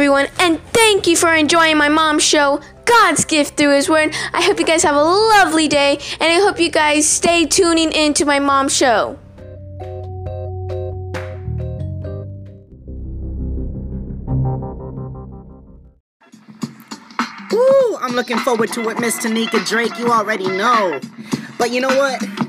Everyone, and thank you for enjoying my mom's show, God's Gift Through His Word. I hope you guys have a lovely day, and I hope you guys stay tuning in to my mom's show. Woo! I'm looking forward to it, Miss Tanika Drake. You already know. But you know what?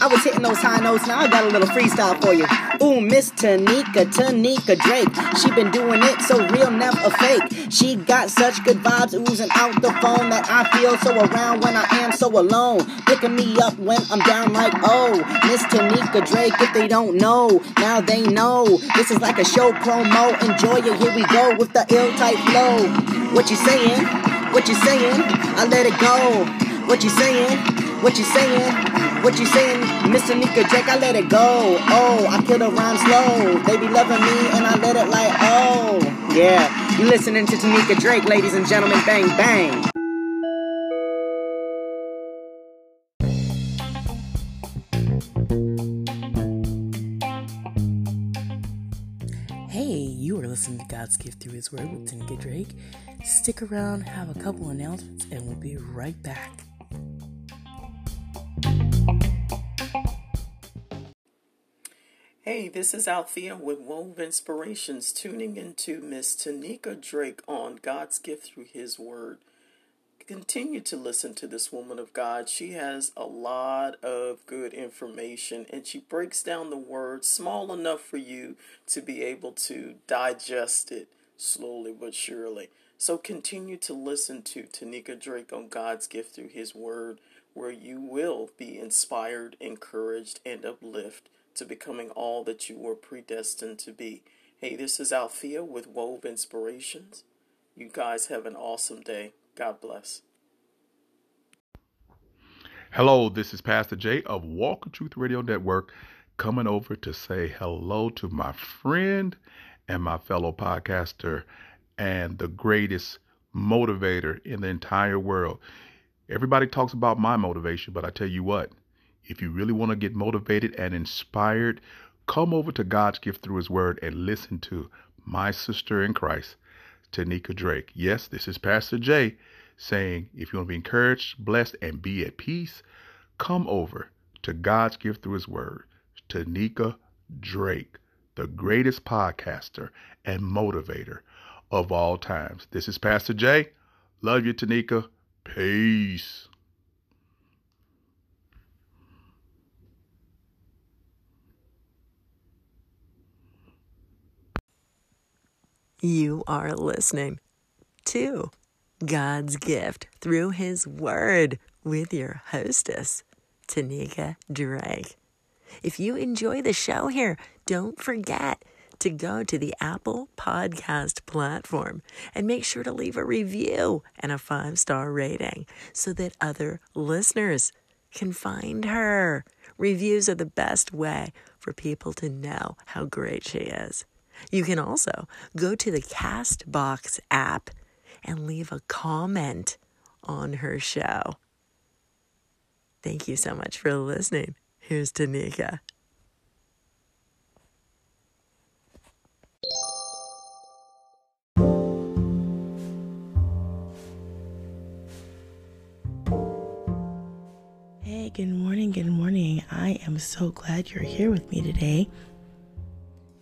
I was hitting those high notes. Now I got a little freestyle for you. Ooh, Miss Tanika, Tanika Drake. She been doing it so real, never fake. She got such good vibes oozing out the phone that I feel so around when I am so alone. Picking me up when I'm down like, oh, Miss Tanika Drake. If they don't know, now they know. This is like a show promo. Enjoy it. Here we go with the ill type flow. What you saying? What you saying? I let it go. What you saying? What you saying? What you saying, Miss Tanika Drake? I let it go. Oh, I kill the rhyme slow. They be loving me and I let it like, oh. Yeah, you listening to Tanika Drake, ladies and gentlemen. Bang, bang. Hey, you are listening to God's Gift Through His Word with Tanika Drake. Stick around, have a couple announcements, and we'll be right back. Hey, this is Althea with Wove Inspirations, tuning into Miss Tanika Drake on God's Gift Through His Word. Continue to listen to this woman of God. She has a lot of good information and she breaks down the word small enough for you to be able to digest it slowly but surely. So continue to listen to Tanika Drake on God's Gift Through His Word, where you will be inspired, encouraged, and uplifted to becoming all that you were predestined to be. Hey, this is Althea with Wove Inspirations. You guys have an awesome day. God bless. Hello, this is Pastor Jay of Walk of Truth Radio Network coming over to say hello to my friend and my fellow podcaster and the greatest motivator in the entire world. Everybody talks about my motivation, but I tell you what, if you really want to get motivated and inspired, come over to God's Gift Through His Word and listen to my sister in Christ, Tanika Drake. Yes, this is Pastor Jay saying, if you want to be encouraged, blessed, and be at peace, come over to God's Gift Through His Word, Tanika Drake, the greatest podcaster and motivator of all times. This is Pastor Jay. Love you, Tanika. Peace. You are listening to God's gift through His Word with your hostess, Tanika Drake. If you enjoy the show here, don't forget to go to the Apple Podcast platform and make sure to leave a review and a five star rating so that other listeners can find her. Reviews are the best way for people to know how great she is. You can also go to the Castbox app and leave a comment on her show. Thank you so much for listening. Here's Tanika. Hey, good morning, good morning. I am so glad you're here with me today.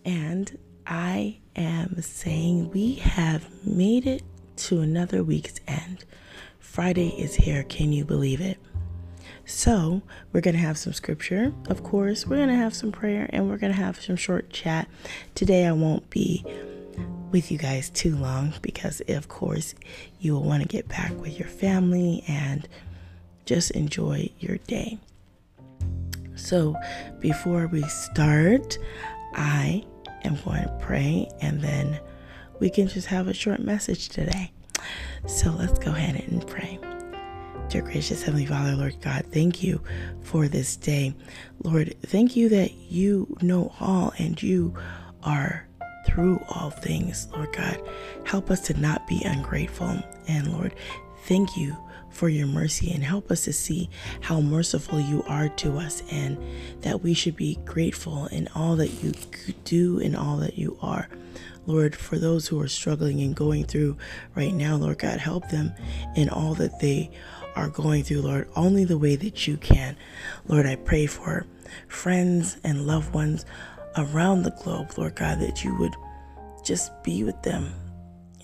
And I am saying we have made it to another week's end. Friday is here. Can you believe it? So, we're going to have some scripture, of course. We're going to have some prayer and we're going to have some short chat. Today, I won't be with you guys too long because, of course, you will want to get back with your family and just enjoy your day. So, before we start, I am going to pray and then we can just have a short message today. So, let's go ahead and pray. Dear gracious Heavenly Father, Lord God, thank you for this day. Lord, thank you that you know all and you are through all things, Lord God. Help us to not be ungrateful. And Lord, thank you for your mercy and help us to see how merciful you are to us and that we should be grateful in all that you do and all that you are. Lord, for those who are struggling and going through right now, Lord God, help them in all that they are going through, Lord, only the way that you can. Lord, I pray for friends and loved ones around the globe, Lord God, that you would just be with them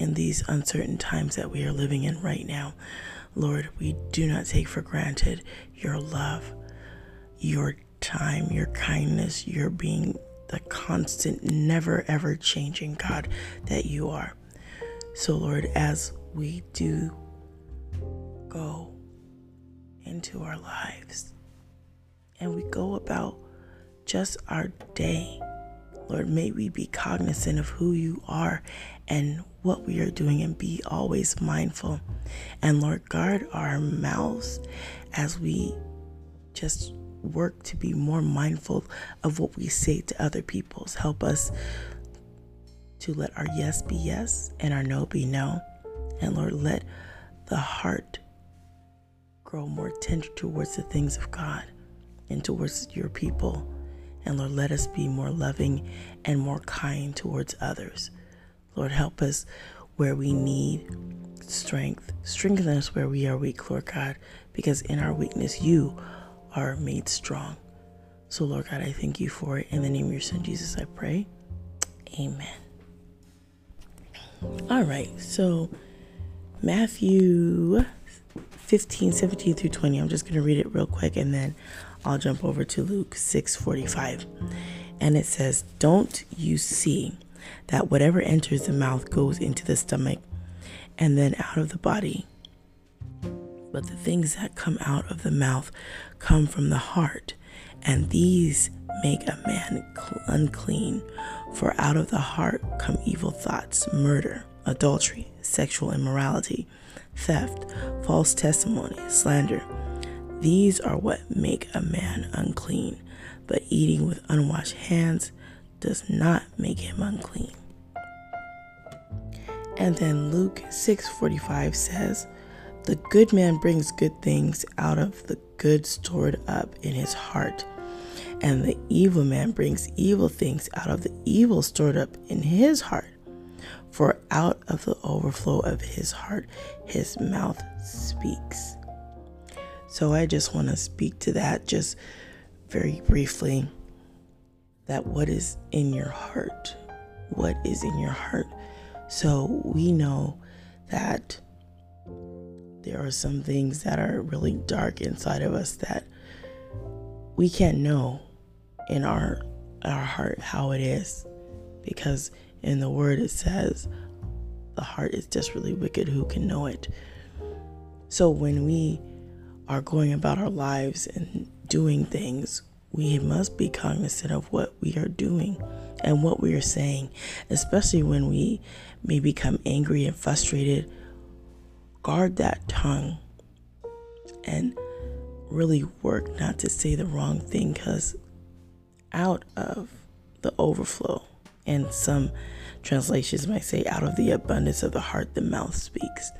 in these uncertain times that we are living in right now. Lord, we do not take for granted your love, your time, your kindness, your being the constant, never ever changing God that you are. So, Lord, as we do go into our lives and we go about just our day, Lord, may we be cognizant of who you are and what we are doing and be always mindful. And Lord, guard our mouths as we just work to be more mindful of what we say to other people's. Help us to let our yes be yes and our no be no. And Lord, let the heart grow more tender towards the things of God and towards your people. And Lord, let us be more loving and more kind towards others. Lord, help us where we need strength. Strengthen us where we are weak, Lord God, because in our weakness, you are made strong. So, Lord God, I thank you for it. In the name of your Son, Jesus, I pray. Amen. All right, so Matthew 15, 17 through 20. I'm just going to read it real quick and then I'll jump over to Luke 6 45. And it says, Don't you see that whatever enters the mouth goes into the stomach and then out of the body? But the things that come out of the mouth come from the heart, and these make a man unclean. For out of the heart come evil thoughts, murder, adultery, sexual immorality, theft, false testimony, slander. These are what make a man unclean, but eating with unwashed hands does not make him unclean. And then Luke 6:45 says, "The good man brings good things out of the good stored up in his heart, and the evil man brings evil things out of the evil stored up in his heart. For out of the overflow of his heart his mouth speaks." So I just want to speak to that just very briefly that what is in your heart, what is in your heart. So we know that there are some things that are really dark inside of us that we can't know in our our heart how it is. Because in the word it says the heart is just really wicked. Who can know it? So when we are going about our lives and doing things we must be cognizant of what we are doing and what we are saying, especially when we may become angry and frustrated. Guard that tongue and really work not to say the wrong thing because out of the overflow, and some translations might say, out of the abundance of the heart, the mouth speaks.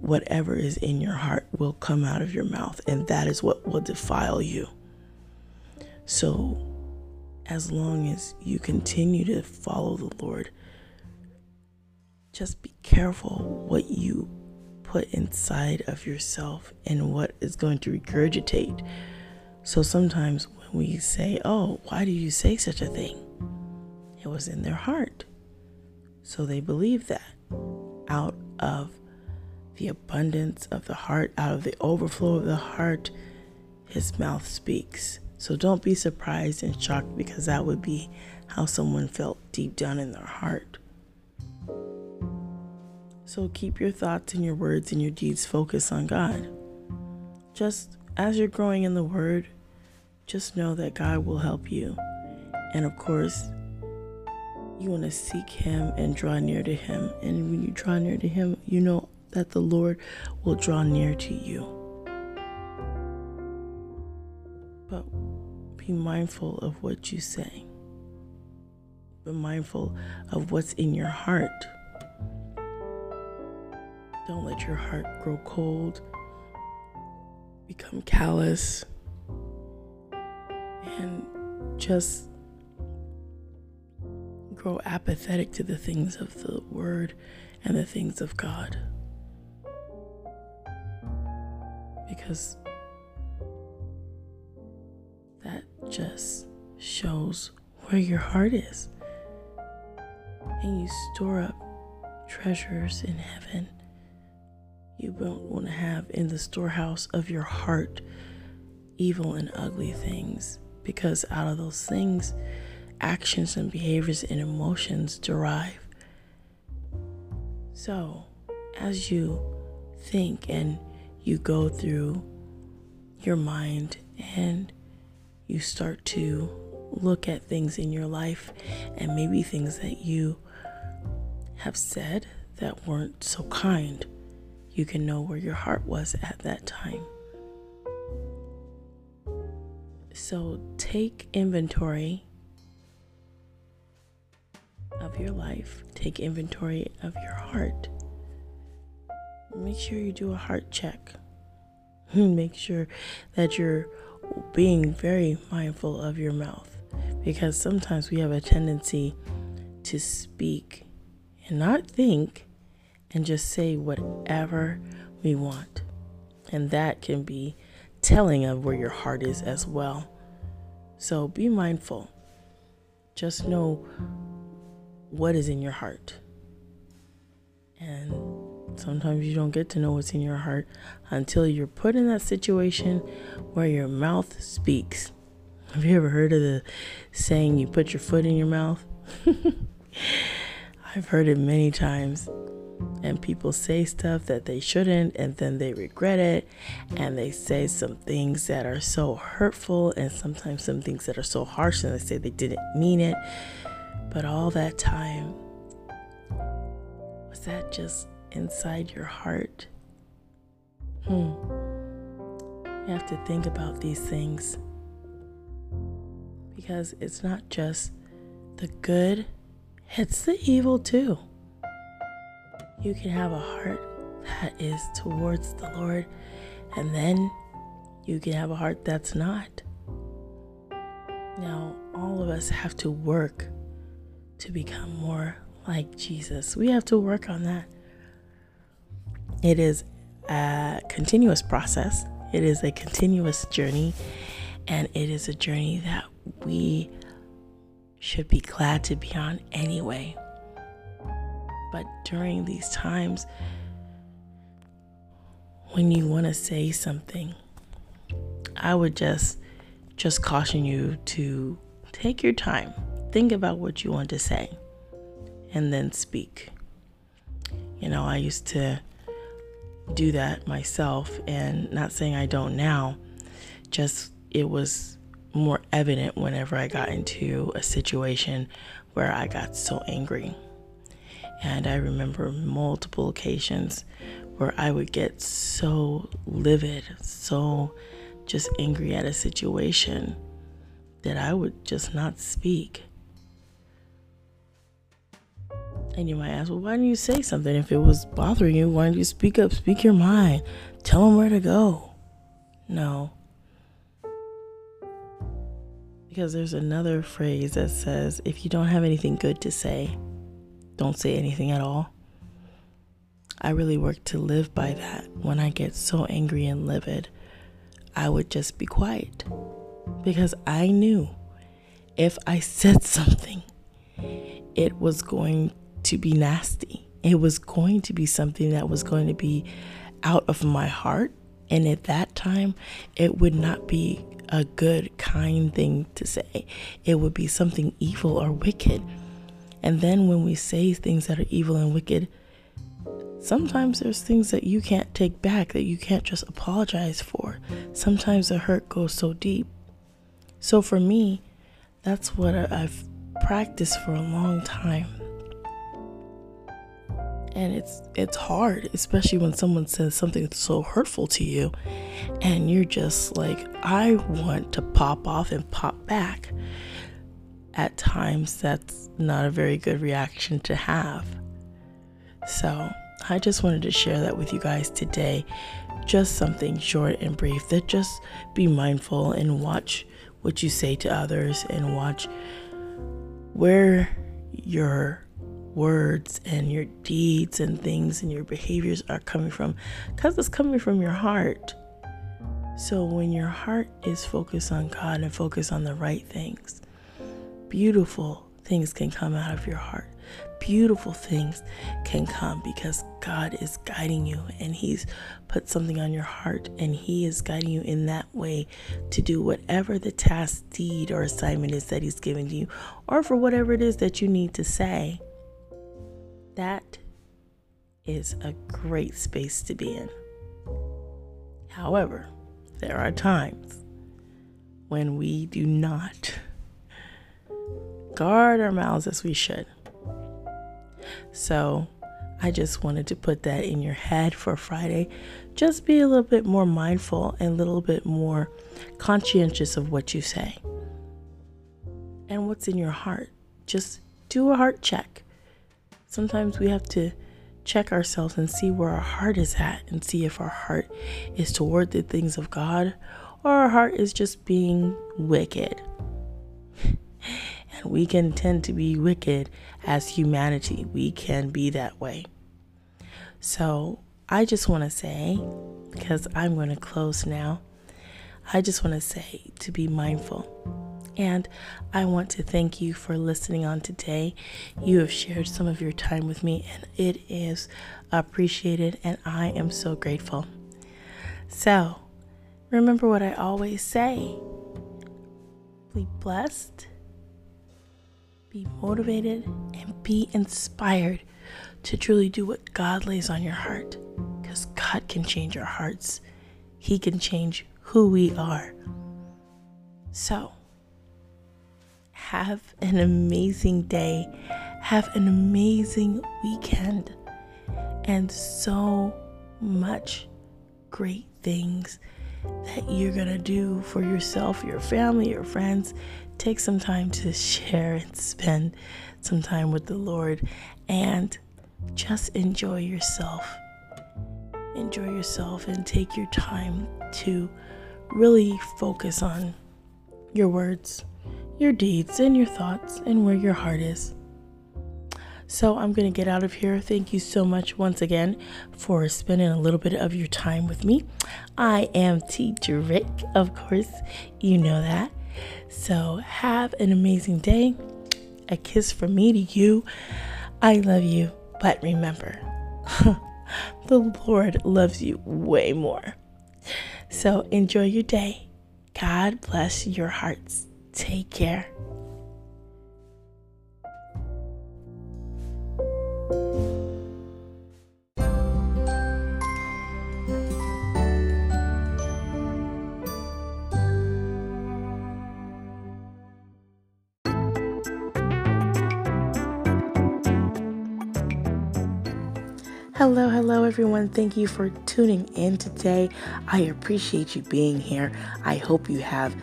Whatever is in your heart will come out of your mouth, and that is what will defile you. So, as long as you continue to follow the Lord, just be careful what you put inside of yourself and what is going to regurgitate. So sometimes when we say, Oh, why do you say such a thing? It was in their heart. So they believe that out of the abundance of the heart, out of the overflow of the heart, his mouth speaks. So don't be surprised and shocked because that would be how someone felt deep down in their heart. So keep your thoughts and your words and your deeds focused on God. Just as you're growing in the Word, just know that God will help you. And of course, you want to seek Him and draw near to Him. And when you draw near to Him, you know that the Lord will draw near to you. Mindful of what you say, be mindful of what's in your heart. Don't let your heart grow cold, become callous, and just grow apathetic to the things of the Word and the things of God. Because just shows where your heart is. And you store up treasures in heaven you don't want to have in the storehouse of your heart evil and ugly things because out of those things actions and behaviors and emotions derive. So, as you think and you go through your mind and you start to look at things in your life and maybe things that you have said that weren't so kind, you can know where your heart was at that time. So take inventory of your life, take inventory of your heart. Make sure you do a heart check. Make sure that you're being very mindful of your mouth because sometimes we have a tendency to speak and not think and just say whatever we want. And that can be telling of where your heart is as well. So be mindful. Just know what is in your heart. And sometimes you don't get to know what's in your heart until you're put in that situation where your mouth speaks. Have you ever heard of the saying, you put your foot in your mouth? I've heard it many times. And people say stuff that they shouldn't, and then they regret it. And they say some things that are so hurtful, and sometimes some things that are so harsh, and they say they didn't mean it. But all that time, was that just inside your heart? Hmm. You have to think about these things because it's not just the good, it's the evil too. You can have a heart that is towards the Lord, and then you can have a heart that's not. Now, all of us have to work to become more like Jesus. We have to work on that. It is a continuous process, it is a continuous journey, and it is a journey that we should be glad to be on anyway. But during these times, when you want to say something, I would just just caution you to take your time. Think about what you want to say and then speak. You know, I used to do that myself and not saying I don't now, just it was more evident whenever I got into a situation where I got so angry. And I remember multiple occasions where I would get so livid, so just angry at a situation that I would just not speak. And you might ask, well, why didn't you say something? If it was bothering you, why didn't you speak up? Speak your mind. Tell them where to go. No. Because there's another phrase that says, if you don't have anything good to say, don't say anything at all. I really work to live by that. When I get so angry and livid, I would just be quiet because I knew if I said something, it was going to be nasty. It was going to be something that was going to be out of my heart. And at that time, it would not be a good, kind thing to say. It would be something evil or wicked. And then when we say things that are evil and wicked, sometimes there's things that you can't take back, that you can't just apologize for. Sometimes the hurt goes so deep. So for me, that's what I've practiced for a long time and it's it's hard especially when someone says something so hurtful to you and you're just like I want to pop off and pop back. At times that's not a very good reaction to have. So I just wanted to share that with you guys today. Just something short and brief that just be mindful and watch what you say to others and watch where your words and your deeds and things and your behaviors are coming from because it's coming from your heart. So when your heart is focused on God and focused on the right things, beautiful things can come out of your heart. Beautiful things can come because God is guiding you and He's put something on your heart and He is guiding you in that way to do whatever the task, deed, or assignment is that He's given to you, or for whatever it is that you need to say. That is a great space to be in. However, there are times when we do not guard our mouths as we should. So, I just wanted to put that in your head for Friday. Just be a little bit more mindful and a little bit more conscientious of what you say and what's in your heart. Just do a heart check. Sometimes we have to check ourselves and see where our heart is at and see if our heart is toward the things of God or our heart is just being wicked. and we can tend to be wicked as humanity. We can be that way. So I just want to say, because I'm going to close now, I just want to say to be mindful and I want to thank you for listening on today. You have shared some of your time with me, and it is appreciated, and I am so grateful. So, remember what I always say be blessed, be motivated, and be inspired to truly do what God lays on your heart because God can change our hearts, He can change who we are. So, have an amazing day. Have an amazing weekend. And so much great things that you're going to do for yourself, your family, your friends. Take some time to share and spend some time with the Lord and just enjoy yourself. Enjoy yourself and take your time to really focus on your words your deeds and your thoughts and where your heart is. So I'm going to get out of here. Thank you so much once again for spending a little bit of your time with me. I am Tanika Drake, of course, you know that. So have an amazing day. A kiss from me to you. I love you, but remember, the Lord loves you way more. So enjoy your day. God bless your hearts. Take care. Hello, hello, everyone. Thank you for tuning in today. I appreciate you being here. I hope you have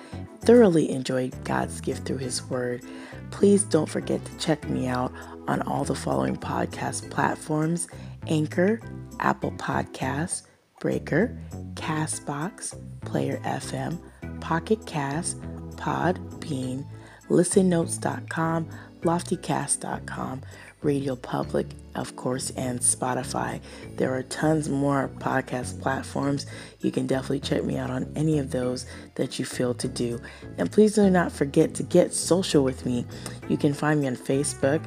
thoroughly enjoyed God's gift through His Word, please don't forget to check me out on all the following podcast platforms Anchor, Apple Podcasts, Breaker, Castbox, Player FM, Pocket Cast, Podbean, ListenNotes.com, LoftyCast.com, Radio Public, of course, and Spotify. There are tons more podcast platforms. You can definitely check me out on any of those that you feel to do. And please do not forget to get social with me. You can find me on Facebook.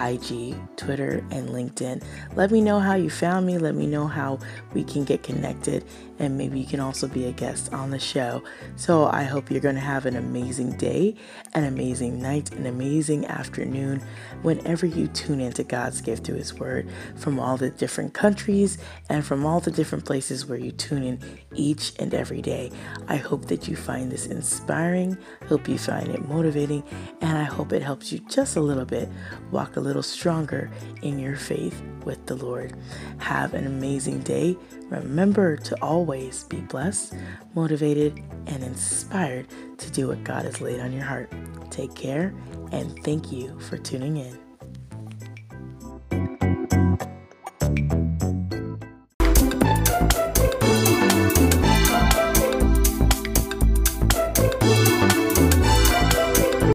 IG, Twitter, and LinkedIn. Let me know how you found me. Let me know how we can get connected, and maybe you can also be a guest on the show. So I hope you're going to have an amazing day, an amazing night, an amazing afternoon whenever you tune into God's gift through His Word from all the different countries and from all the different places where you tune in each and every day. I hope that you find this inspiring, hope you find it motivating, and I hope it helps you just a little bit walk a little stronger in your faith with the Lord. Have an amazing day. Remember to always be blessed, motivated, and inspired to do what God has laid on your heart. Take care, and thank you for tuning in.